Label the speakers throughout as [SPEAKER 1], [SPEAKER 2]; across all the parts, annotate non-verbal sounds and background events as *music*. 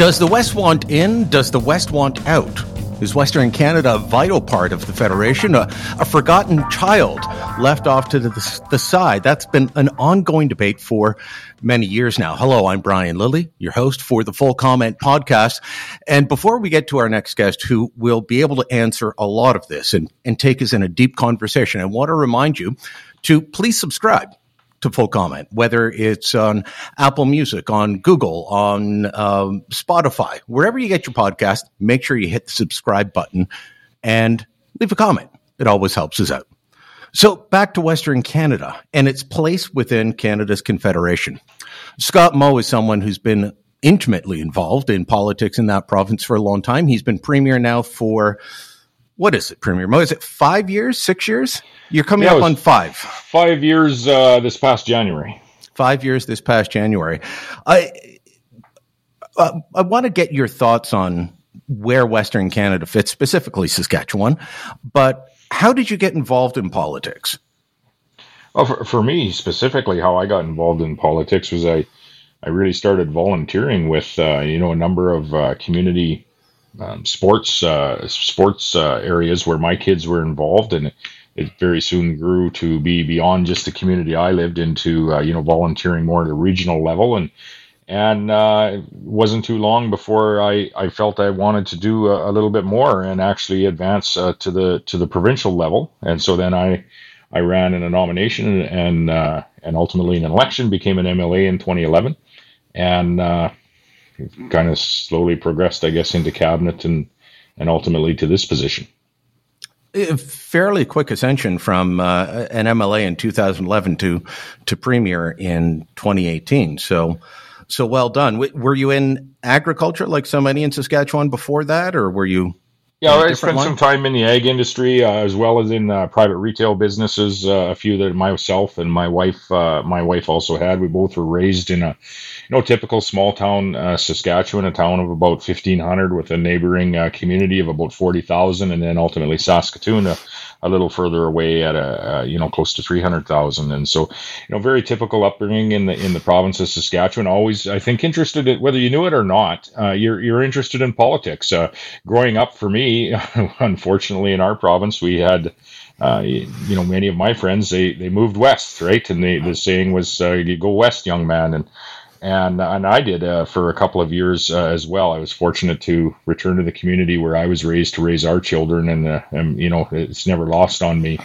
[SPEAKER 1] Does the West want in? Does the West want out? Is Western Canada a vital part of the Federation? A, a forgotten child left off to the, the, side? That's been an ongoing debate for many years now. Hello, I'm Brian Lilly, your host for the Full Comment podcast. And before we get to our next guest, who will be able to answer a lot of this and, and take us in a deep conversation, I want to remind you to please subscribe to full comment, whether it's on Apple Music, on Google, on um, Spotify, wherever you get your podcast, make sure you hit the subscribe button and leave a comment. It always helps us out. So back to Western Canada and its place within Canada's Confederation. Scott Moe is someone who's been intimately involved in politics in that province for a long time. He's been premier now for what is it, Premier Moe? Is it five years, six years? You're coming yeah, up on five.
[SPEAKER 2] Five years uh, this past January.
[SPEAKER 1] Five years this past January. I uh, I want to get your thoughts on where Western Canada fits, specifically Saskatchewan. But how did you get involved in politics?
[SPEAKER 2] Well, for, for me specifically, how I got involved in politics was I I really started volunteering with uh, you know a number of uh, community um, sports uh, sports uh, areas where my kids were involved, and it very soon grew to be beyond just the community I lived into. Uh, you know, volunteering more at a regional level, and and uh, it wasn't too long before I, I felt I wanted to do a, a little bit more and actually advance uh, to the to the provincial level. And so then I I ran in a nomination and uh, and ultimately in an election, became an MLA in 2011, and kind of slowly progressed, I guess, into cabinet and and ultimately to this position.
[SPEAKER 1] A fairly quick ascension from uh, an MLA in 2011 to to premier in 2018. So so well done. were you in agriculture like so many in Saskatchewan before that, or were you?
[SPEAKER 2] Yeah, I spent line? some time in the ag industry uh, as well as in uh, private retail businesses. Uh, a few that myself and my wife, uh, my wife also had. We both were raised in a you know, typical small town uh, Saskatchewan, a town of about 1,500 with a neighboring uh, community of about 40,000, and then ultimately Saskatoon, a, a little further away at a, you know close to 300,000. And so, you know, very typical upbringing in the in the province of Saskatchewan. Always, I think, interested in whether you knew it or not. Uh, you're you're interested in politics. Uh, growing up, for me, *laughs* unfortunately, in our province, we had. Uh, you know, many of my friends they they moved west, right? And they, the saying was, uh, "You go west, young man." And and and I did uh, for a couple of years uh, as well. I was fortunate to return to the community where I was raised to raise our children, and, uh, and you know it's never lost on me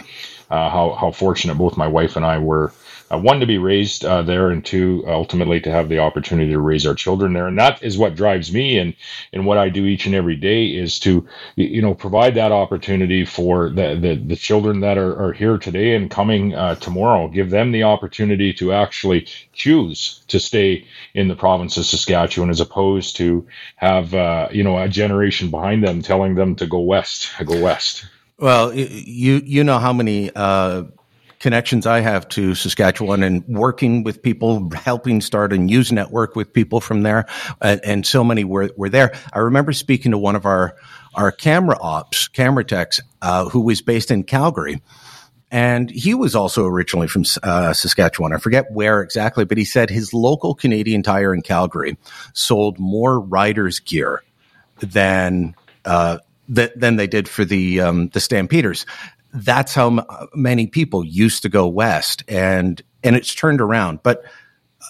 [SPEAKER 2] uh, how how fortunate both my wife and I were uh, one to be raised uh, there, and two ultimately to have the opportunity to raise our children there. And that is what drives me, and and what I do each and every day is to you know provide that opportunity for the the, the children that are, are here today and coming uh, tomorrow. Give them the opportunity to actually choose to stay in the province of Saskatchewan as opposed to have uh, you know a generation behind them telling them to go west, go west.
[SPEAKER 1] Well, you you know how many uh, connections I have to Saskatchewan and working with people, helping start a news network with people from there, and, and so many were, were there. I remember speaking to one of our our camera ops, camera techs, uh, who was based in Calgary. And he was also originally from uh, Saskatchewan. I forget where exactly, but he said his local Canadian Tire in Calgary sold more riders gear than uh, than they did for the um, the Stampeders that's how m- many people used to go west, and and it's turned around. But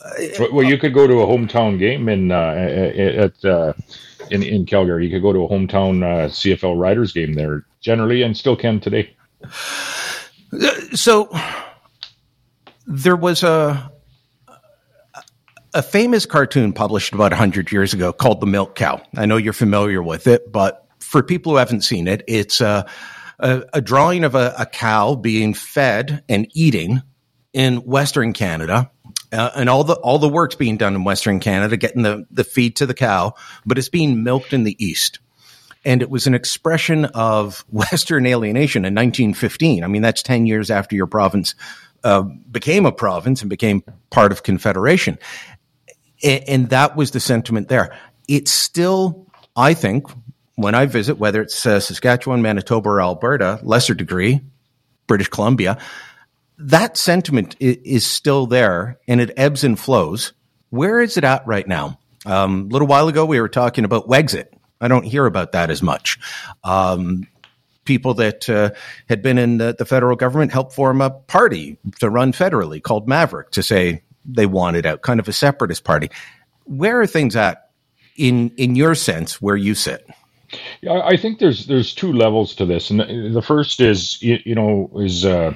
[SPEAKER 2] uh, well, you could go to a hometown game in uh, at uh, in in Calgary. You could go to a hometown uh, CFL Riders game there generally, and still can today.
[SPEAKER 1] So there was a a famous cartoon published about 100 years ago called The Milk Cow. I know you're familiar with it, but for people who haven't seen it, it's a a, a drawing of a, a, cow being fed and eating in Western Canada. Uh, and all the all the work's being done in Western Canada, getting the, the feed to the cow, but it's being milked in the East. And it was an expression of *laughs* Western alienation in 1915. I mean, that's 10 years after your province uh, became a province and became part of Confederation. And, and that was the sentiment there. It's still, I think, when I visit, whether it's uh, Saskatchewan, Manitoba, or Alberta, lesser degree, British Columbia, that sentiment is, is still there and it ebbs and flows. Where is it at right now? Um, a little while ago, we were talking about Wexit. I don't hear about that as much. Um, people that uh, had been in the, the, federal government helped form a party to run federally called Maverick to say they wanted out, kind of a separatist party. Where are things at in in your sense where you sit?
[SPEAKER 2] Yeah, I think there's there's two levels to this, and the first is you, you know is uh,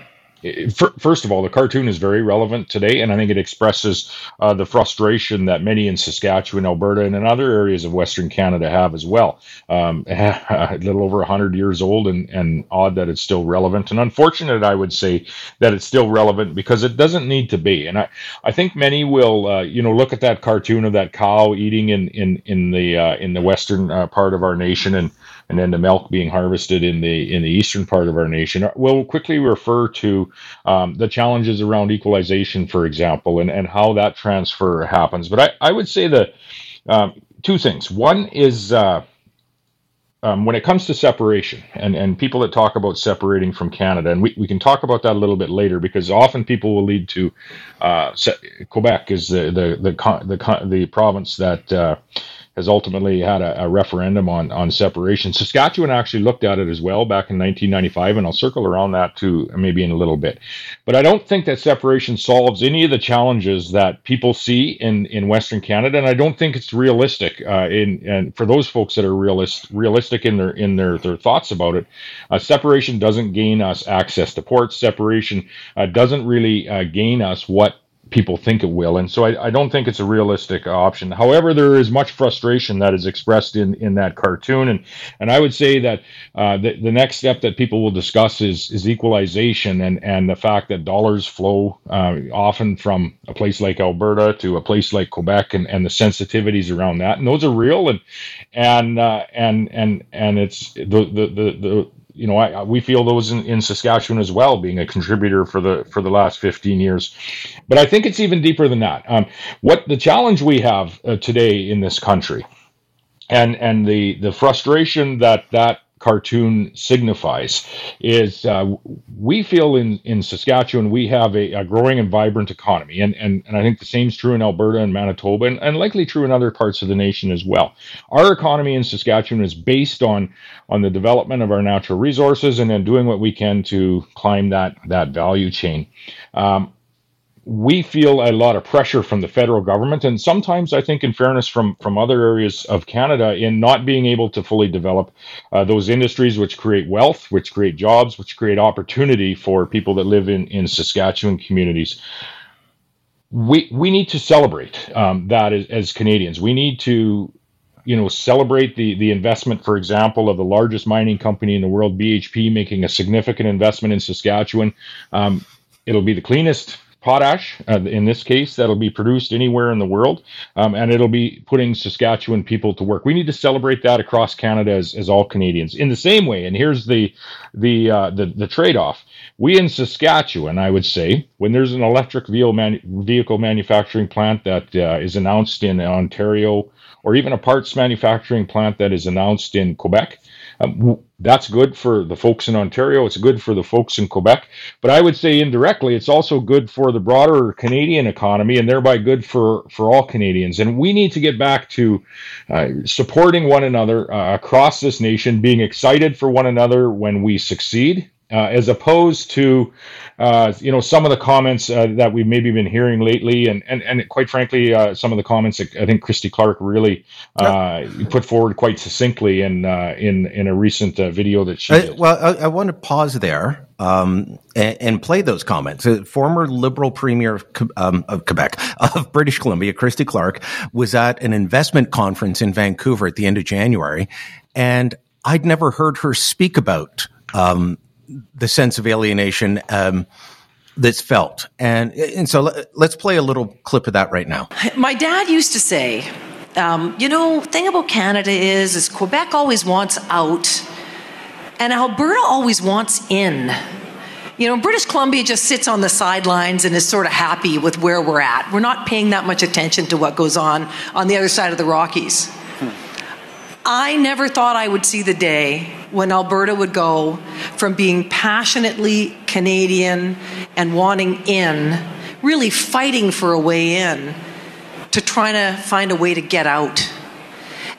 [SPEAKER 2] First of all, the cartoon is very relevant today, and I think it expresses uh, the frustration that many in Saskatchewan, Alberta, and in other areas of Western Canada have as well. Um, *laughs* a little over 100 years old, and, and odd that it's still relevant, and unfortunate, I would say, that it's still relevant because it doesn't need to be. And I, I think many will, uh, you know, look at that cartoon of that cow eating in in in the uh, in the western uh, part of our nation and and then the milk being harvested in the in the eastern part of our nation. We'll quickly refer to um, the challenges around equalization, for example, and, and how that transfer happens. But I, I would say the um, two things. One is uh, um, when it comes to separation and, and people that talk about separating from Canada, and we, we can talk about that a little bit later because often people will lead to uh, Quebec is the the the, the, the province that uh, has ultimately had a, a, referendum on, on separation. Saskatchewan actually looked at it as well back in 1995, and I'll circle around that too, maybe in a little bit. But I don't think that separation solves any of the challenges that people see in, in Western Canada, and I don't think it's realistic. Uh, in and for those folks that are realist, realistic in their in their, their thoughts about it, uh, separation doesn't gain us access to ports. Separation uh, doesn't really uh, gain us what people think it will. And so I, I, don't think it's a realistic option. However, there is much frustration that is expressed in, in that cartoon. And, and I would say that uh, the, the next step that people will discuss is, is equalization and, and the fact that dollars flow uh, often from a place like Alberta to a place like Quebec and, and the sensitivities around that. And those are real. And, and, uh, and, and, and it's the, the, the, the you know, I, we feel those in, in, Saskatchewan as well, being a contributor for the for the last 15 years. But I think it's even deeper than that. Um, what the challenge we have uh, today in this country, and and the the frustration that that cartoon signifies is uh, we feel in, in Saskatchewan we have a, a, growing and vibrant economy and, and, and I think the same is true in Alberta and Manitoba and, and likely true in other parts of the nation as well. Our economy in Saskatchewan is based on on the development of our natural resources and then doing what we can to climb that that value chain. Um, we feel a lot of pressure from the federal government, and sometimes I think, in fairness, from from other areas of Canada, in not being able to fully develop uh, those industries which create wealth, which create jobs, which create opportunity for people that live in in Saskatchewan communities. We we need to celebrate um, that as, as Canadians. We need to you know celebrate the the investment for example of the largest mining company in the world BHP making a significant investment in Saskatchewan um, it'll be the cleanest potash, uh, in this case, that'll be produced anywhere in the world, um, and it'll be putting Saskatchewan people to work. We need to celebrate that across Canada as, as all Canadians. In the same way, and here's the the uh, the, the trade off: we in Saskatchewan, I would say, when there's an electric vehicle, manu- vehicle manufacturing plant that uh, is announced in Ontario, or even a parts manufacturing plant that is announced in Quebec um, that's good for the folks in Ontario. It's good for the folks in Quebec. But I would say indirectly, it's also good for the broader Canadian economy and thereby good for, for all Canadians. And we need to get back to uh, supporting one another uh, across this nation, being excited for one another when we succeed uh, as opposed to uh, you know some of the comments uh, that we've maybe been hearing lately, and and, and quite frankly, uh, some of the comments that I think Christy Clark really uh, put forward quite succinctly in uh, in in a recent video that she.
[SPEAKER 1] did. Well, I, I, want to pause there um, and, and, play those comments. former Liberal Premier of, um, of Quebec *laughs* of British Columbia, Christy Clark, was at an investment conference in Vancouver at the end of January, and I'd never heard her speak about. Um, the sense of alienation um, that's felt. And and so let, us play a little clip of that right now.
[SPEAKER 3] My dad used to say, um, you know, thing about Canada is is Quebec always wants out, and Alberta always wants in. You know, British Columbia just sits on the sidelines and is sort of happy with where we're at. We're not paying that much attention to what goes on on the other side of the Rockies. I never thought I would see the day when Alberta would go from being passionately Canadian and wanting in, really fighting for a way in, to trying to find a way to get out.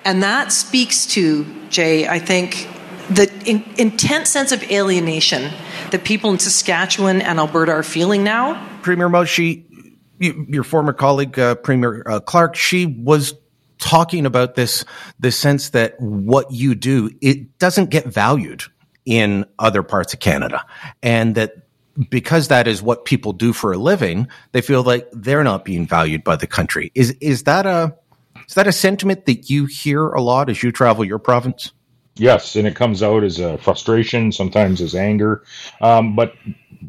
[SPEAKER 3] And that speaks to, Jay, I think, the in, intense sense of alienation that people in Saskatchewan and Alberta are feeling now.
[SPEAKER 1] Premier Moshi, your former colleague, uh, Premier uh, Clark, she was talking about this this sense that what you do it doesn't get valued in other parts of Canada, and that because that is what people do for a living, they feel like they're not being valued by the country. Is is that a is that a sentiment that you hear a lot as you travel your province?
[SPEAKER 2] Yes, and it comes out as a frustration, sometimes as anger, um, but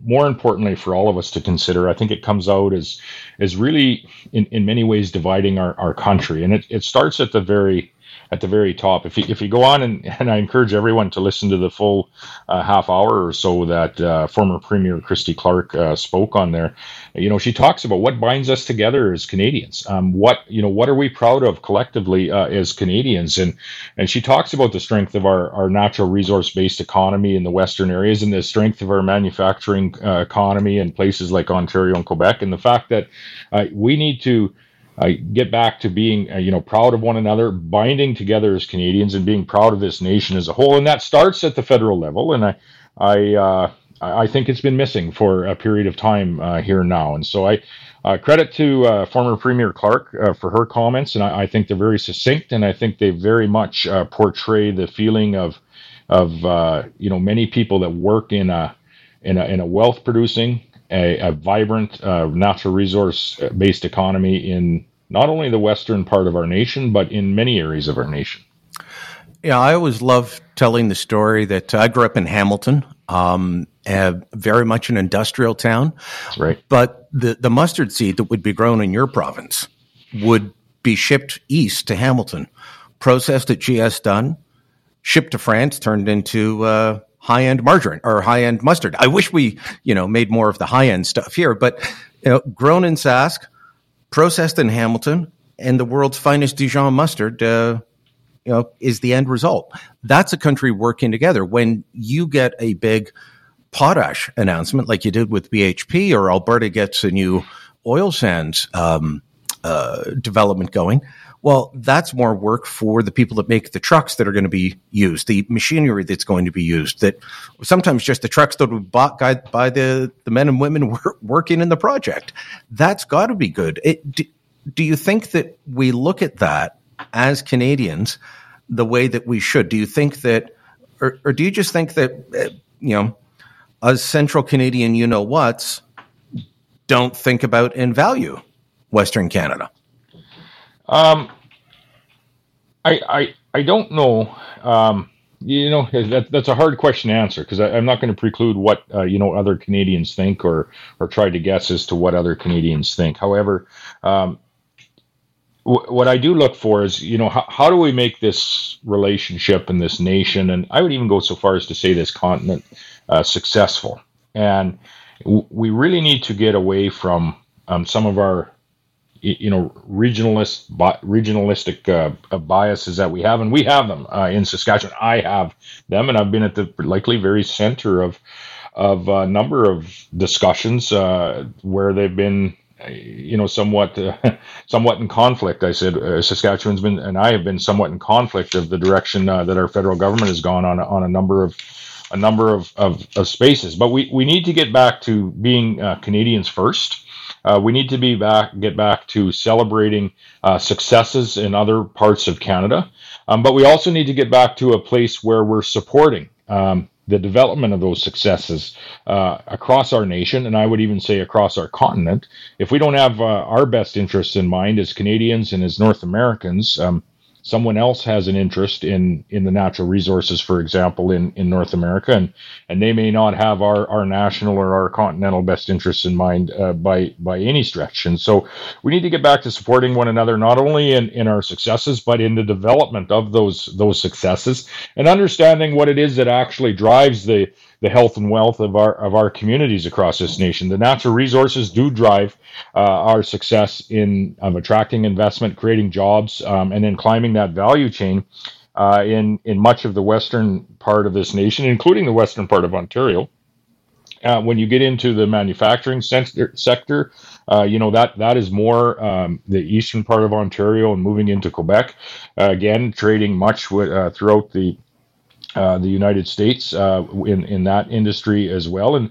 [SPEAKER 2] more importantly for all of us to consider, I think it comes out as as really in, in many ways dividing our, our country, and it, it starts at the very at the very top. If you, if you go on and, and I encourage everyone to listen to the full uh, half hour or so that uh, former Premier Christy Clark uh, spoke on there, you know, she talks about what binds us together as Canadians. Um, what you know, what are we proud of collectively uh, as Canadians? And and she talks about the strength of our, our natural resource based economy in the western areas and the strength of our manufacturing uh, economy in places like Ontario and Quebec, and the fact that uh, we need to uh, get back to being uh, you know proud of one another binding together as canadians and being proud of this nation as a whole. And that starts at the federal level. And i i uh, i think it's been missing for a period of time uh, here now. And so i uh, credit to uh, former premier clark for her comments. And I, I, think they're very succinct. And i think they very much portray the feeling of of you know many people that work in a in a, in a wealth producing a, a vibrant uh, natural resource based economy in not only the western part of our nation, but in many areas of our nation.
[SPEAKER 1] Yeah, I always love telling the story that I grew up in Hamilton, um, very much an industrial town.
[SPEAKER 2] That's right.
[SPEAKER 1] But the, the mustard seed that would be grown in your province would be shipped east to Hamilton, processed at GS Dunn, shipped to France, turned into uh, high end margarine or high end mustard. I wish we, you know, made more of the high end stuff here, but you know, grown in Sask, processed in Hamilton, and the world's finest Dijon mustard, uh, you know, is the end result. That's a country working together. When you get a big potash announcement like you did with BHP, or Alberta gets a new oil sands um, uh, development going, well, that's more work for the people that make the trucks that are going to be used, the machinery that's going to be used. That sometimes just the trucks that were bought by the the men and women *laughs* working in the project. That's got to be good. It, do, do you think that we look at that as Canadians the way that we should? Do you think that, or, or do you just think that uh, you know, as Central Canadian, you know what's don't think about and value Western Canada?
[SPEAKER 2] Um, I, I, I don't know. Um, you know, that, that's a hard question to answer because I'm not going to preclude what uh, you know other Canadians think or or try to guess as to what other Canadians think. However, um, what I do look for is you know how, how do we make this relationship and this nation, and I would even go so far as to say this continent uh, successful. And w- we really need to get away from um, some of our you know regionalist regionalistic uh, biases that we have, and we have them uh, in Saskatchewan. I have them, and I've been at the likely very center of of a number of discussions uh, where they've been you know somewhat uh, *laughs* somewhat in conflict. I said uh, saskatchewan's been and i have been somewhat in conflict of the direction uh, that our federal government has gone on on a number of a number of, of, of spaces. But we, we need to get back to being uh, canadians first uh, we need to be back, get back to celebrating uh, successes in other parts of Canada, um, but we also need to get back to a place where we're supporting um, the development of those successes uh, across our nation, and I would even say across our continent. If we don't have uh, our best interests in mind as Canadians and as North Americans, um, someone else has an interest in in the natural resources, for example, in in North America, and and they may not have our our national or our continental best interests in mind uh, by by any stretch. And so we need to get back to supporting one another, not only in in our successes, but in the development of those those successes, and understanding what it is that actually drives the the health and wealth of our of our communities across this nation. The natural resources do drive uh, our success in of attracting investment, creating jobs, um, and then climbing that value chain uh, in in much of the western part of this nation, including the western part of Ontario. Uh, when you get into the manufacturing sector, sector uh, you know that that is more um, the eastern part of Ontario and moving into Quebec. Uh, again, trading much with, uh, throughout the uh, the United States uh, in in that industry as well, and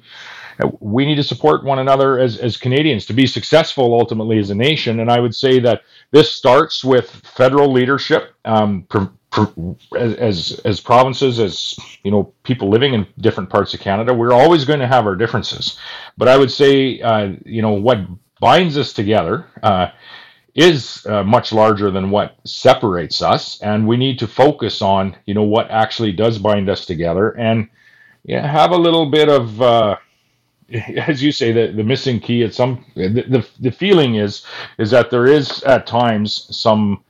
[SPEAKER 2] we need to support one another as, as Canadians to be successful ultimately as a nation. And I would say that this starts with federal leadership. Um, as as provinces, as you know, people living in different parts of Canada, we're always going to have our differences. But I would say, uh, you know, what binds us together uh, is uh, much larger than what separates us, and we need to focus on, you know, what actually does bind us together, and yeah, have a little bit of. Uh, *laughs* as you say, the, the missing key at some the, the, the feeling is is that there is at times some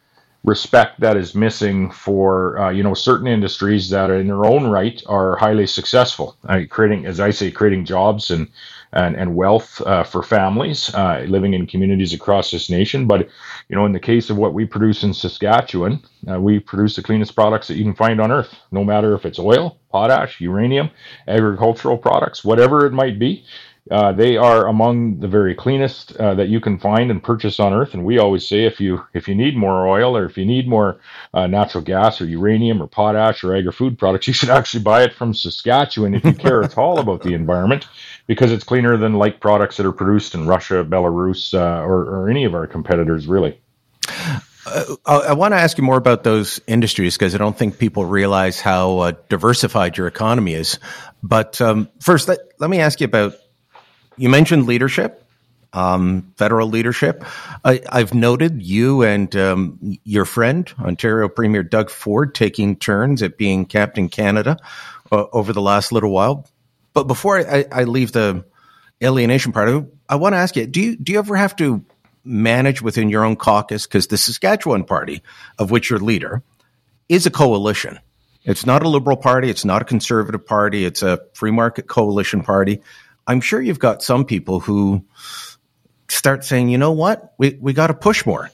[SPEAKER 2] respect that is missing for uh, you know certain industries that in their own right are highly successful, creating, as I say, creating jobs and and, and wealth uh, for families uh, living in communities across this nation. But you know, in the case of what we produce in Saskatchewan, uh, we produce the cleanest products that you can find on Earth, no matter if it's oil, potash, uranium, agricultural products, whatever it might be. Uh, they are among the very cleanest uh, that you can find and purchase on Earth. And we always say if you if you need more oil or if you need more uh, natural gas or uranium or potash or agri food products, *laughs* you should actually buy it from Saskatchewan if you care at all about the environment, because it's cleaner than like products that are produced in Russia, Belarus, uh, or, or any of our competitors, really.
[SPEAKER 1] Uh, I want to ask you more about those industries because I don't think people realize how uh, diversified your economy is. But um, first, let, let me ask you about you mentioned leadership, um, federal leadership. I, have noted you and um, your friend, Ontario Premier Doug Ford, taking turns at being Captain Canada uh, over the last little while. But before I, I leave the alienation part, I, I want to ask you: Do you do you ever have to manage within your own caucus because the Saskatchewan Party, of which you're leader, is a coalition? It's not a liberal party. It's not a conservative party. It's a free market coalition party. I'm sure you've got some people who start saying, you know what, we, we got to push more.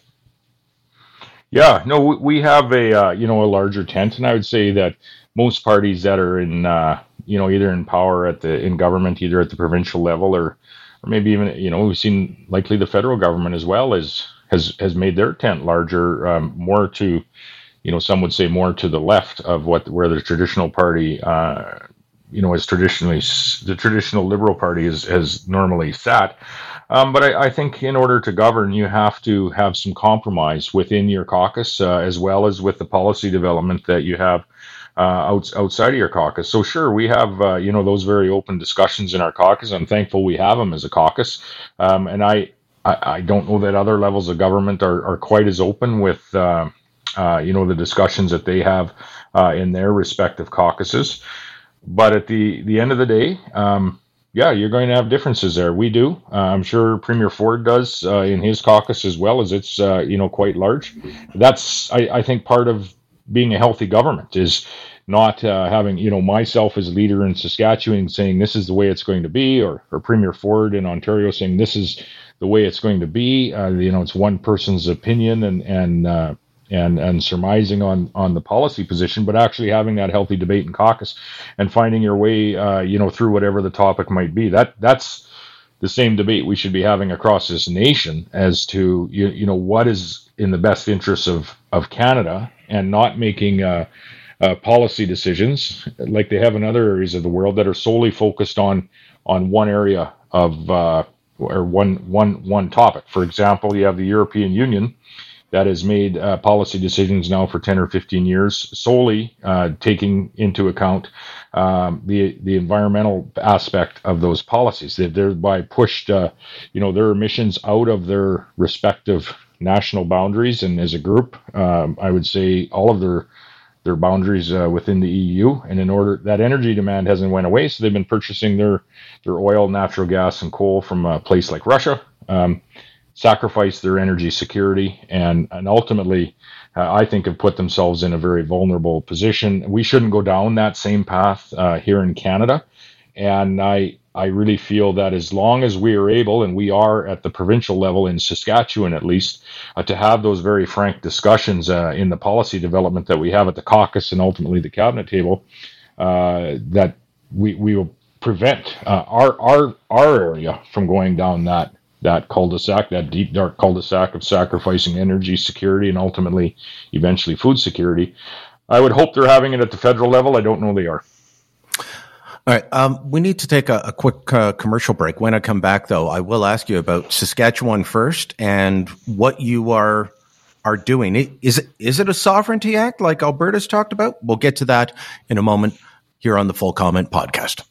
[SPEAKER 2] Yeah, no, we have a uh, you know a larger tent, and I would say that most parties that are in uh, you know either in power at the in government, either at the provincial level or or maybe even you know we've seen likely the federal government as well as has has made their tent larger, um, more to you know some would say more to the left of what where the traditional party uh, you know, as traditionally the traditional Liberal Party is, has normally sat. Um, but I, I, think in order to govern, you have to have some compromise within your caucus, uh, as well as with the policy development that you have out, outside of your caucus. So sure, we have uh, you know those very open discussions in our caucus. I'm thankful we have them as a caucus, um, and I, I, I don't know that other levels of government are, are quite as open with. Uh, uh, you know the discussions that they have uh, in their respective caucuses but at the the end of the day, um, yeah, you're going to have differences there. We do. Uh, I'm sure Premier Ford does uh, in his caucus as well, as it's uh, you know quite large. That's I, I, think part of being a healthy government is not uh, having you know myself as leader in Saskatchewan saying this is the way it's going to be, or, or Premier Ford in Ontario saying this is the way it's going to be. Uh, you know, it's one person's opinion, and and uh, and and surmising on on the policy position, but actually having that healthy debate in caucus and finding your way, uh, you know, through whatever the topic might be. That that's the same debate we should be having across this nation as to you, you know what is in the best interests of of Canada and not making uh, uh, policy decisions like they have in other areas of the world that are solely focused on on one area of uh, or one one one topic. For example, you have the European Union that has made uh, policy decisions now for 10 or 15 years, solely uh, taking into account um, the the environmental aspect of those policies. They've thereby pushed, uh, you know, their emissions out of their respective national boundaries, and as a group, um, I would say all of their their boundaries uh, within the EU. And in order that energy demand hasn't went away, so they've been purchasing their their oil, natural gas, and coal from a place like Russia. Um, sacrifice their energy security and, and ultimately, uh, I think, have put themselves in a very vulnerable position. We shouldn't go down that same path uh, here in Canada. And I, I really feel that as long as we are able, and we are at the provincial level in Saskatchewan at least, uh, to have those very frank discussions uh, in the policy development that we have at the caucus and ultimately the cabinet table, uh, that we, we will prevent uh, our our our area from going down that that cul-de-sac, that deep dark cul-de-sac of sacrificing energy security and ultimately, eventually, food security. I would hope they're having it at the federal level. I don't know they are.
[SPEAKER 1] All right. Um, we need to take a, a quick uh, commercial break. When I come back, though, I will ask you about Saskatchewan first and what you are are doing. Is it is it a sovereignty act like Alberta's talked about? We'll get to that in a moment here on the Full Comment podcast.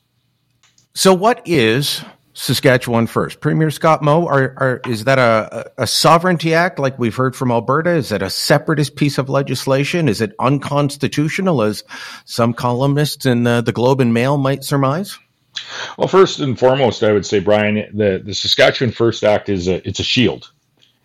[SPEAKER 1] So, what is Saskatchewan first? Premier Scott Moe, are, are, is that a, a sovereignty act like we've heard from Alberta? Is it a separatist piece of legislation? Is it unconstitutional, as some columnists in uh, the Globe and Mail might surmise?
[SPEAKER 2] Well, first and foremost, I would say, Brian, the, the Saskatchewan First Act is a it's a shield.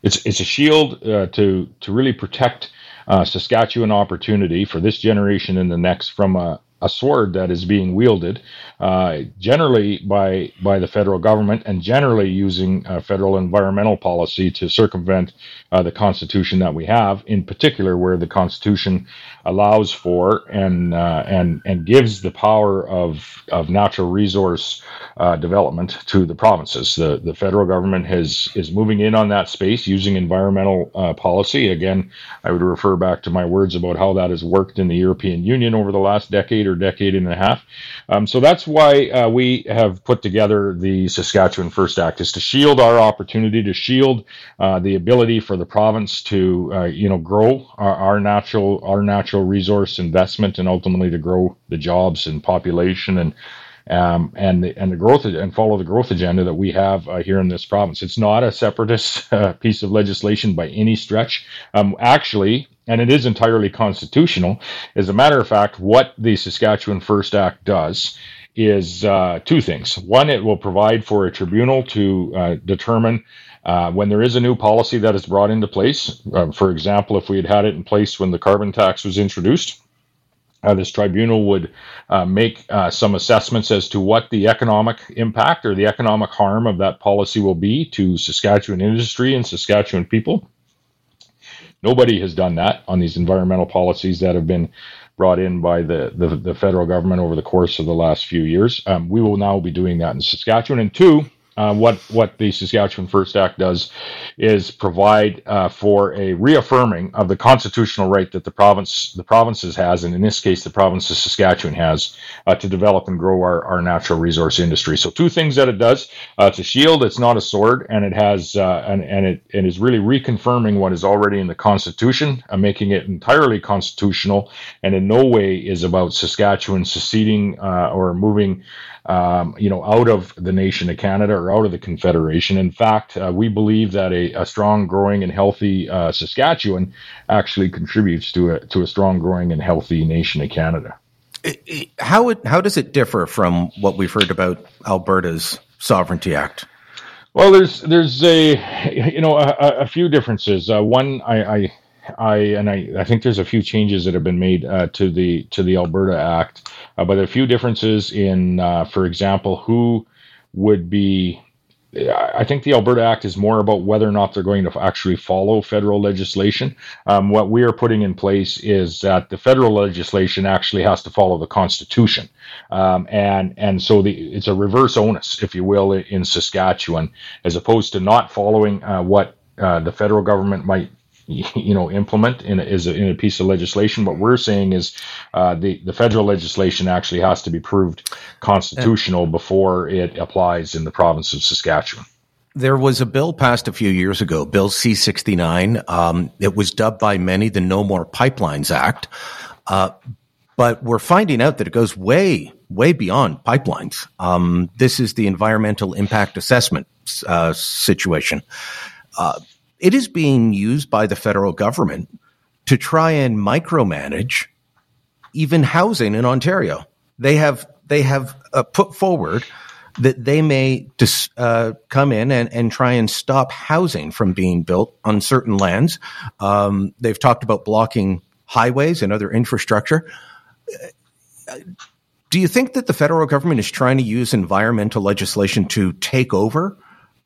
[SPEAKER 2] It's it's a shield uh, to to really protect uh, Saskatchewan opportunity for this generation and the next from a, a sword that is being wielded uh, generally by by the federal government and generally using uh, federal environmental policy to circumvent uh, the Constitution that we have. In particular, where the Constitution allows for and uh, and and gives the power of of natural resource uh, development to the provinces. The the federal government has is moving in on that space using environmental uh, policy. Again, I would refer back to my words about how that has worked in the European Union over the last decade or decade and a half. Um, so that's why uh, we have put together the Saskatchewan First Act is to shield our opportunity, to shield uh, the ability for the province to uh, you know grow our, our natural our natural resource investment and ultimately to grow the jobs and population and um, and the, and the growth and follow the growth agenda that we have uh, here in this province. It's not a separatist *laughs* uh, piece of legislation by any stretch. Um, actually, and it is entirely constitutional. As a matter of fact, what the Saskatchewan First Act does is uh, two things. One, it will provide for a tribunal to uh, determine uh, when there is a new policy that is brought into place, uh, for example, if we had had it in place when the carbon tax was introduced, uh, this tribunal would uh, make uh, some assessments as to what the economic impact or the economic harm of that policy will be to Saskatchewan industry and Saskatchewan people. Nobody has done that on these environmental policies that have been brought in by the, the, the federal government over the course of the last few years. Um, we will now be doing that in Saskatchewan. And two, uh, what what the Saskatchewan First Act does is provide uh, for a reaffirming of the constitutional right that the province the provinces has, and in this case, the province of Saskatchewan has uh, to develop and grow our, our natural resource industry. So, two things that it does: uh, it's a shield, it's not a sword, and it has uh, and and it, it is really reconfirming what is already in the Constitution, uh, making it entirely constitutional, and in no way is about Saskatchewan seceding or moving um, you know, out of the nation of Canada or out of the Confederation. In fact, uh, we believe that a, a, strong, growing, and healthy uh, Saskatchewan actually contributes to a to a strong, growing, and healthy nation of Canada.
[SPEAKER 1] How it, how does it differ from what we've heard about Alberta's Sovereignty Act?
[SPEAKER 2] Well, there's there's a you know a, a few differences. Uh, one, I, I I and I, I think there's a few changes that have been made uh, to the to the Alberta Act, uh, but there are a few differences in, uh, for example, who would be. I think the Alberta Act is more about whether or not they're going to actually follow federal legislation. Um, what we are putting in place is that the federal legislation actually has to follow the Constitution, um, and and so the it's a reverse onus, if you will, in Saskatchewan, as opposed to not following uh, what uh, the federal government might *laughs* you know implement in a, is a, in a piece of legislation. What we're saying is uh, the the federal legislation actually has to be proved constitutional before it applies in the province of Saskatchewan.
[SPEAKER 1] There was a bill passed a few years ago, Bill C sixty nine. Um, it was dubbed by many the No More Pipelines Act, uh, but we're finding out that it goes way way beyond pipelines. Um, this is the environmental impact assessment uh, situation. Uh, it is being used by the federal government to try and micromanage even housing in Ontario. They have they have uh, put forward that they may dis, uh, come in and, and try and stop housing from being built on certain lands. Um, they've talked about blocking highways and other infrastructure. Do you think that the federal government is trying to use environmental legislation to take over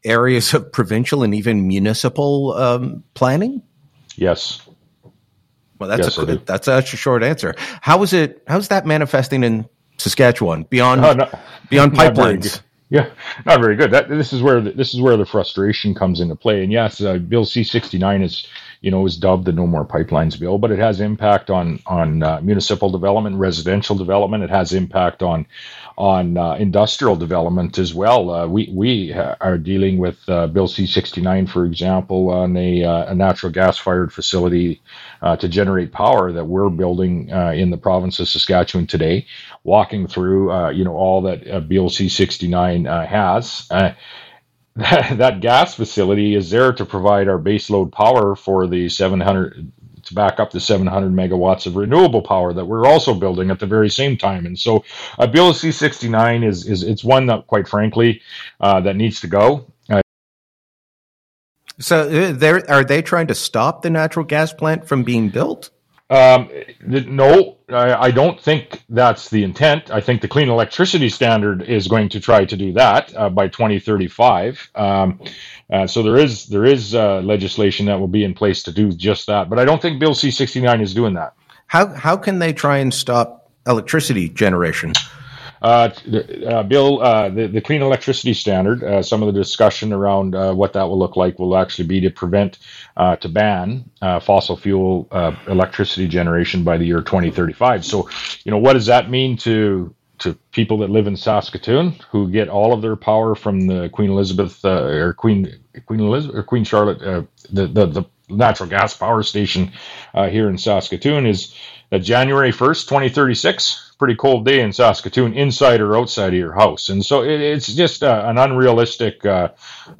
[SPEAKER 1] areas of provincial and even municipal um, planning?
[SPEAKER 2] Yes.
[SPEAKER 1] Well, that's yes, a that's a short answer. How is it? How's that manifesting in Saskatchewan beyond uh, not, beyond pipelines.
[SPEAKER 2] Yeah, not very good. That this is where the, this is where the frustration comes into play. And yes, uh, Bill C sixty nine is you know is dubbed the No More Pipelines bill, but it has impact on on uh, municipal development, residential development. It has impact on on uh, industrial development as well. Uh, we we are dealing with uh, Bill C sixty nine, for example, on a, uh, a natural gas fired facility uh, to generate power that we're building uh, in the province of Saskatchewan today. Walking through, you know, all that Bill C sixty nine has. That, *laughs* that gas facility is there to provide our baseload power for the 700 to back up the 700 megawatts of renewable power that we're also building at the very same time. And so, uh, Bill C69 is is it's one that, quite frankly, uh, that needs to go.
[SPEAKER 1] So, uh, are they trying to stop the natural gas plant from being built?
[SPEAKER 2] Um, no, I, I, don't think that's the intent. I think the clean electricity standard is going to try to do that uh, by 2035. Um, uh, so there is there is uh, legislation that will be in place to do just that. But I don't think Bill C69 is doing that.
[SPEAKER 1] How how can they try and stop electricity generation?
[SPEAKER 2] Uh, uh, Bill, uh, the, the clean electricity standard, uh, some of the discussion around uh, what that will look like will actually be to prevent, uh, to ban fossil fuel electricity generation by the year 2035. So, you know, what does that mean to to people that live in Saskatoon who get all of their power from the Queen Elizabeth or Queen Queen Elizabeth or Queen Charlotte, the, the the natural gas power station here in Saskatoon is that January 1st, 2036 pretty cold day in Saskatoon, inside or outside of your house, and so it, it's just uh, an unrealistic, uh,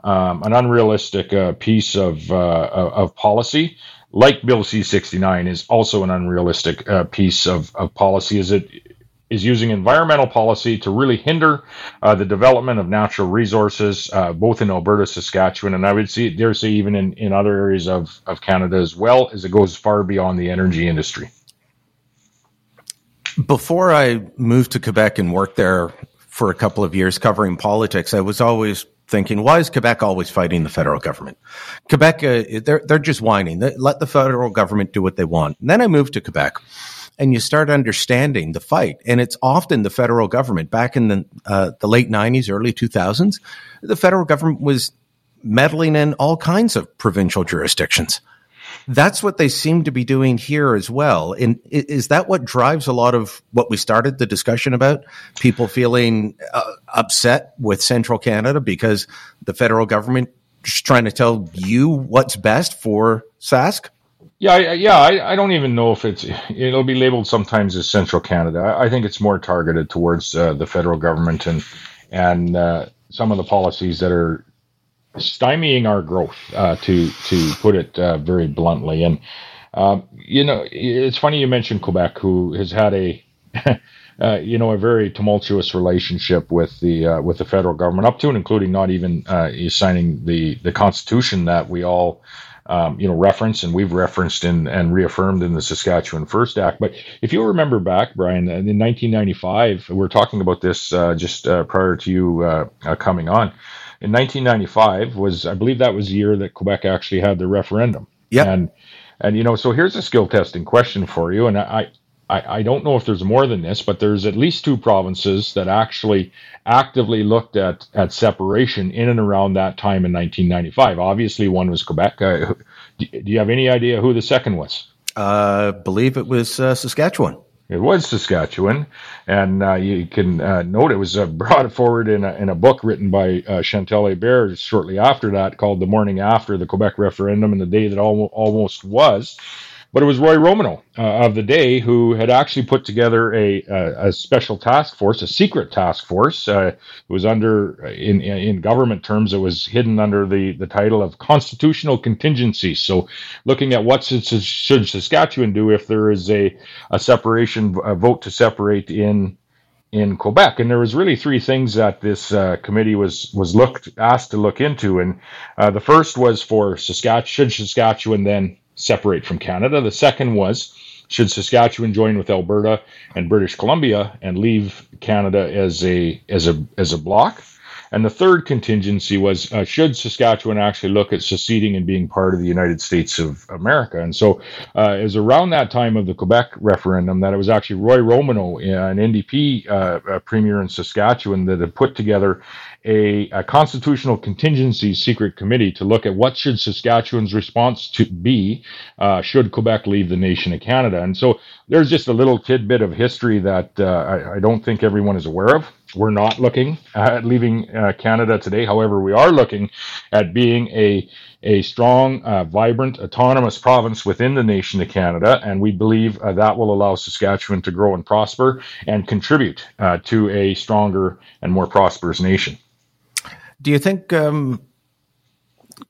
[SPEAKER 2] um, an unrealistic uh, piece of uh, of policy. Like Bill C sixty nine is also an unrealistic uh, piece of, of policy. Is it is using environmental policy to really hinder uh, the development of natural resources, uh, both in Alberta, Saskatchewan, and I would see, dare say even in, in other areas of, of Canada as well, as it goes far beyond the energy industry.
[SPEAKER 1] Before I moved to Quebec and worked there for a couple of years covering politics, I was always thinking, why is Quebec always fighting the federal government? Quebec, uh, they're, they're just whining. Let the federal government do what they want. And then I moved to Quebec and you start understanding the fight. And it's often the federal government. Back in the, uh, the late 90s, early 2000s, the federal government was meddling in all kinds of provincial jurisdictions. That's what they seem to be doing here as well. And is that what drives a lot of what we started the discussion about? People feeling uh, upset with central Canada because the federal government is trying to tell you what's best for Sask?
[SPEAKER 2] Yeah, I, yeah. I, I, don't even know if it's it'll be labeled sometimes as Central Canada. I, I think it's more targeted towards uh, the federal government and and uh, some of the policies that are stymieing our growth, uh, to to put it uh, very bluntly. And um, you know, it's funny you mentioned Quebec, who has had a *laughs* uh, you know a very tumultuous relationship with the uh, with the federal government, up to and including not even uh, signing the the Constitution that we all. Um, you know, reference and we've referenced in, and reaffirmed in the Saskatchewan First Act. But if you remember back, Brian, in 1995, we are talking about this just prior to you coming on in 1995 was, I believe that was the year that Quebec actually had the referendum.
[SPEAKER 1] Yeah.
[SPEAKER 2] And, and, you know, so here's a skill testing question for you. And I, I, I don't know if there's more than this, but there's at least two provinces that actually actively looked at, at separation in and around that time in 1995. Obviously, one was Quebec. Uh, do, do you have any idea who the second was?
[SPEAKER 1] I uh, believe it was uh, Saskatchewan.
[SPEAKER 2] It was Saskatchewan, and uh, you can uh, note it was uh, *laughs* brought forward in a, in a book written by uh, Chantal Hébert shortly after that, called "The Morning After the Quebec Referendum and the Day That Almost Was." But it was Roy Romanow uh, of the day who had actually put together a, a, a special task force, a secret task force. Uh, it was under, in, in government terms, it was hidden under the, the title of constitutional contingency. So, looking at what should, should Saskatchewan do if there is a, a separation, a vote to separate in in Quebec, and there was really three things that this uh, committee was was looked asked to look into, and uh, the first was for Saskatchewan should Saskatchewan then separate from Canada. The second was should Saskatchewan join with Alberta and British Columbia and leave Canada as a as a as a bloc? And the third contingency was uh, should Saskatchewan actually look at seceding and being part of the United States of America? And so uh, it was around that time of the Quebec referendum that it was actually Roy Romanow, uh, an NDP uh, premier in Saskatchewan, that had put together a, a, constitutional contingency secret committee to look at what should Saskatchewan's response to be uh, should Quebec leave the nation of Canada. And so there's just a little tidbit of history that uh, I, I, don't think everyone is aware of. We're not looking at leaving uh, Canada today. However, we are looking at being a a strong, uh, vibrant, autonomous province within the nation of Canada, and we believe uh, that will allow Saskatchewan to grow and prosper and contribute uh, to a stronger and more prosperous nation.
[SPEAKER 1] Do you think um,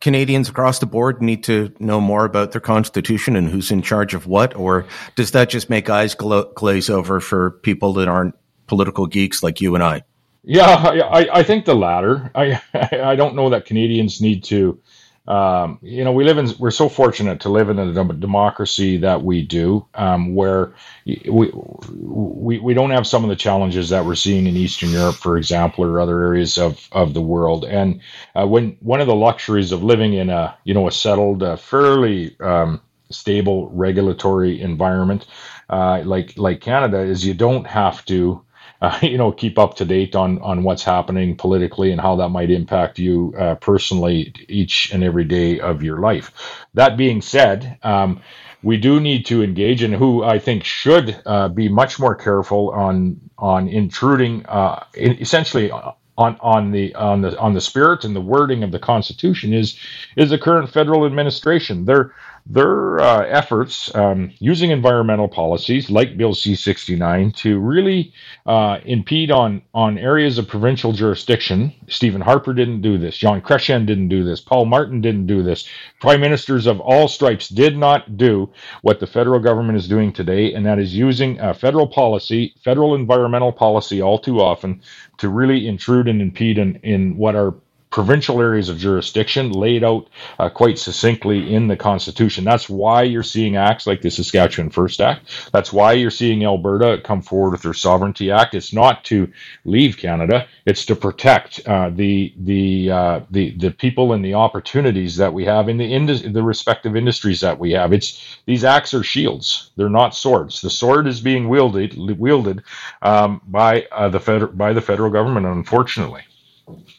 [SPEAKER 1] Canadians across the board need to know more about their constitution and who's in charge of what, or does that just make eyes glaze over for people that aren't political geeks like you and I?
[SPEAKER 2] Yeah, I, I think the latter. I *laughs* I don't know that Canadians need to um, you know, we live in, we're so fortunate to live in a democracy that we do, um, where we, we, we don't have some of the challenges that we're seeing in Eastern Europe, for example, or other areas of, of the world. And uh, when one of the luxuries of living in a, you know, a settled, uh, fairly um, stable regulatory environment, uh, like, like Canada is you don't have to, uh, *laughs* you know keep up to date on on what's happening politically and how that might impact you uh, personally each and every day of your life. That being said. Um, we do need to engage, and who I think should uh, be much more careful on on intruding, uh, in, essentially on on the on the on the spirit and the wording of the Constitution is is the current federal administration. They're their uh, efforts um, using environmental policies like Bill C69 to really uh, impede on, on areas of provincial jurisdiction. Stephen Harper didn't do this. John Chrétien didn't do this. Paul Martin didn't do this. Prime ministers of all stripes did not do what the federal government is doing today, and that is using federal policy, federal environmental policy, all too often to really intrude and impede in, in what are provincial areas of jurisdiction laid out uh, quite succinctly in the Constitution. That's why you're seeing acts like the Saskatchewan First Act. That's why you're seeing Alberta come forward with their Sovereignty Act. It's not to leave Canada; it's to protect uh, the the uh, the the people and the opportunities that we have in the indus- the respective industries that we have. It's these acts are shields; they're not swords. The sword is being wielded wielded um, by uh, the feder- by the federal government, unfortunately.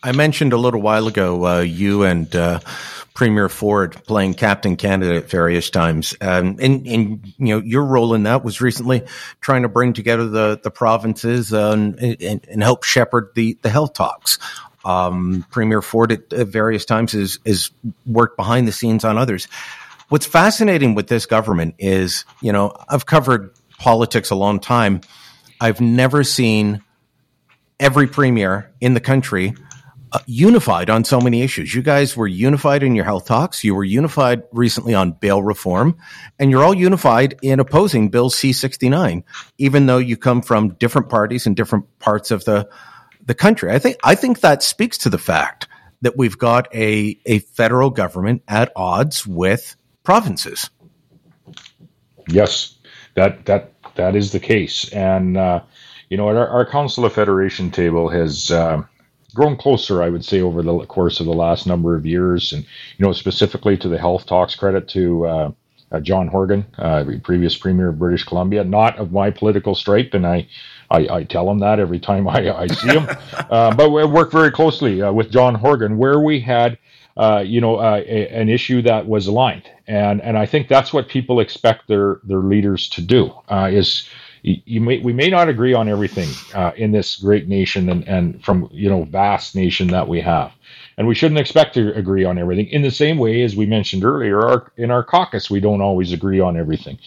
[SPEAKER 1] I mentioned a little while ago uh, you and uh, Premier Ford playing Captain Canada at various times, um, and, and you know your role in that was recently trying to bring together the the provinces uh, and, and, and, help shepherd the the health talks. Um, Premier Ford at, at various times has, has worked behind the scenes on others. What's fascinating with this government is, you know, I've covered politics a long time. I've never seen every premier in the country uh, unified on so many issues. You guys were unified in your health talks. You were unified recently on bail reform, and you're all unified in opposing Bill C69, even though you come from different parties in different parts of the the country. I think I think that speaks to the fact that we've got a a federal government at odds with provinces.
[SPEAKER 2] Yes, that that that is the case, and. Uh, you know, our, our Council of Federation table has uh, grown closer, I would say, over the course of the last number of years, and you know, specifically to the health talks. Credit to uh, uh, John Horgan, uh, previous Premier of British Columbia, not of my political stripe, and I. I, I tell him that every time I, I see him, *laughs* uh, but we work very closely uh, with John Horgan, where we had uh, you know, uh, a, an issue that was aligned, and and I think that's what people expect their their leaders to do uh, is you, may we may not agree on everything uh, in this great nation and, and from you know vast nation that we have and we shouldn't expect to agree on everything in the same way as we mentioned earlier our, in our caucus we don't always agree on everything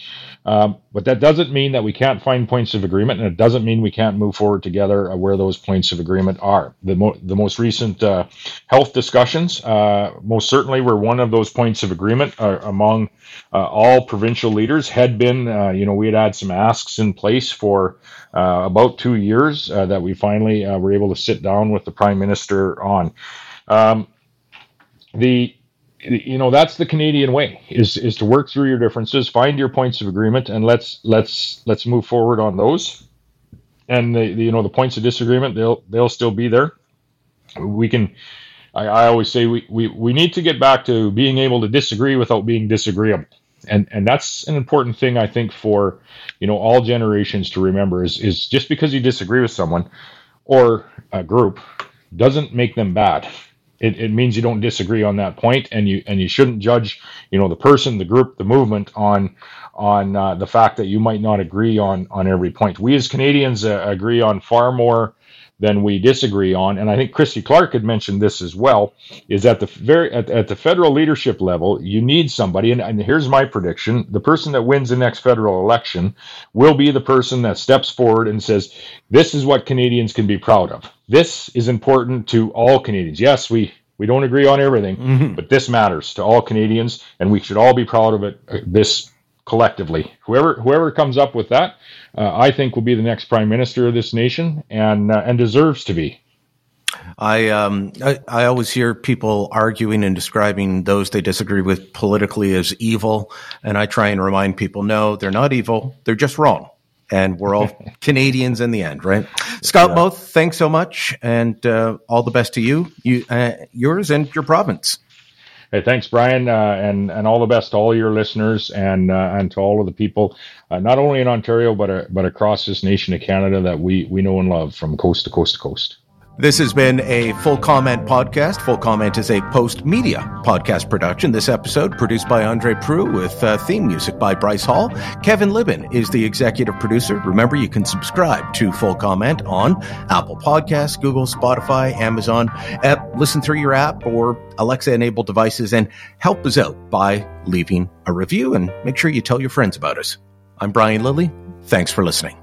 [SPEAKER 2] um, but that doesn't mean that we can't find points of agreement, and it doesn't mean we can't move forward together uh, where those points of agreement are. The, mo- the most recent uh, health discussions, uh, most certainly, were one of those points of agreement uh, among uh, all provincial leaders. Had been, uh, you know, we had had some asks in place for about two years that we finally were able to sit down with the prime minister on. Um, the you know that's the Canadian way is is to work through your differences, find your points of agreement, and let's let's let's move forward on those. And the, the you know the points of disagreement they'll they'll still be there, we can. I, I always say we, we, we need to get back to being able to disagree without being disagreeable and and that's an important thing I think for you know all generations to remember is is just because you disagree with someone or a group doesn't make them bad. It, it means you don't disagree on that point, and you and you shouldn't judge you know the person, the group, the movement on on uh, the fact that you might not agree on on every point. We as Canadians uh, agree on far more than we disagree on, and I think Christy Clark had mentioned this as well, is at the very at, at the federal leadership level, you need somebody, and, and here's my prediction: the person that wins the next federal election will be the person that steps forward and says, "This is what Canadians can be proud of. This is important to all Canadians. Yes, we we don't agree on everything, mm-hmm. but this matters to all Canadians, and we should all be proud of it. Uh, this collectively. Whoever whoever comes up with that, uh, I think will be the next prime minister of this nation, and uh, and deserves to be.
[SPEAKER 1] I, um, I, I always hear people arguing and describing those they disagree with politically as evil, and I try and remind people, no, they're not evil; they're just wrong, and we're all *laughs* Canadians in the end, right? Scott yeah. Moe, thanks so much, and uh, all the best to you, you, uh, yours, and your province.
[SPEAKER 2] Hey, thanks, Brian, uh, and and all the best to all your listeners and uh, and to all of the people, uh, not only in Ontario but uh, but across this nation of Canada that we we know and love from coast to coast to coast.
[SPEAKER 1] This has been a Full Comment podcast. Full Comment is a Postmedia podcast production. This episode produced by Andre Proulx with uh, theme music by Bryce Hall. Kevin Libin is the executive producer. Remember, you can subscribe to Full Comment on Apple Podcasts, Google, Spotify, Amazon. Uh, listen through your app or Alexa enabled devices and help us out by leaving a review and make sure you tell your friends about us. I'm Brian Lilley. Thanks for listening.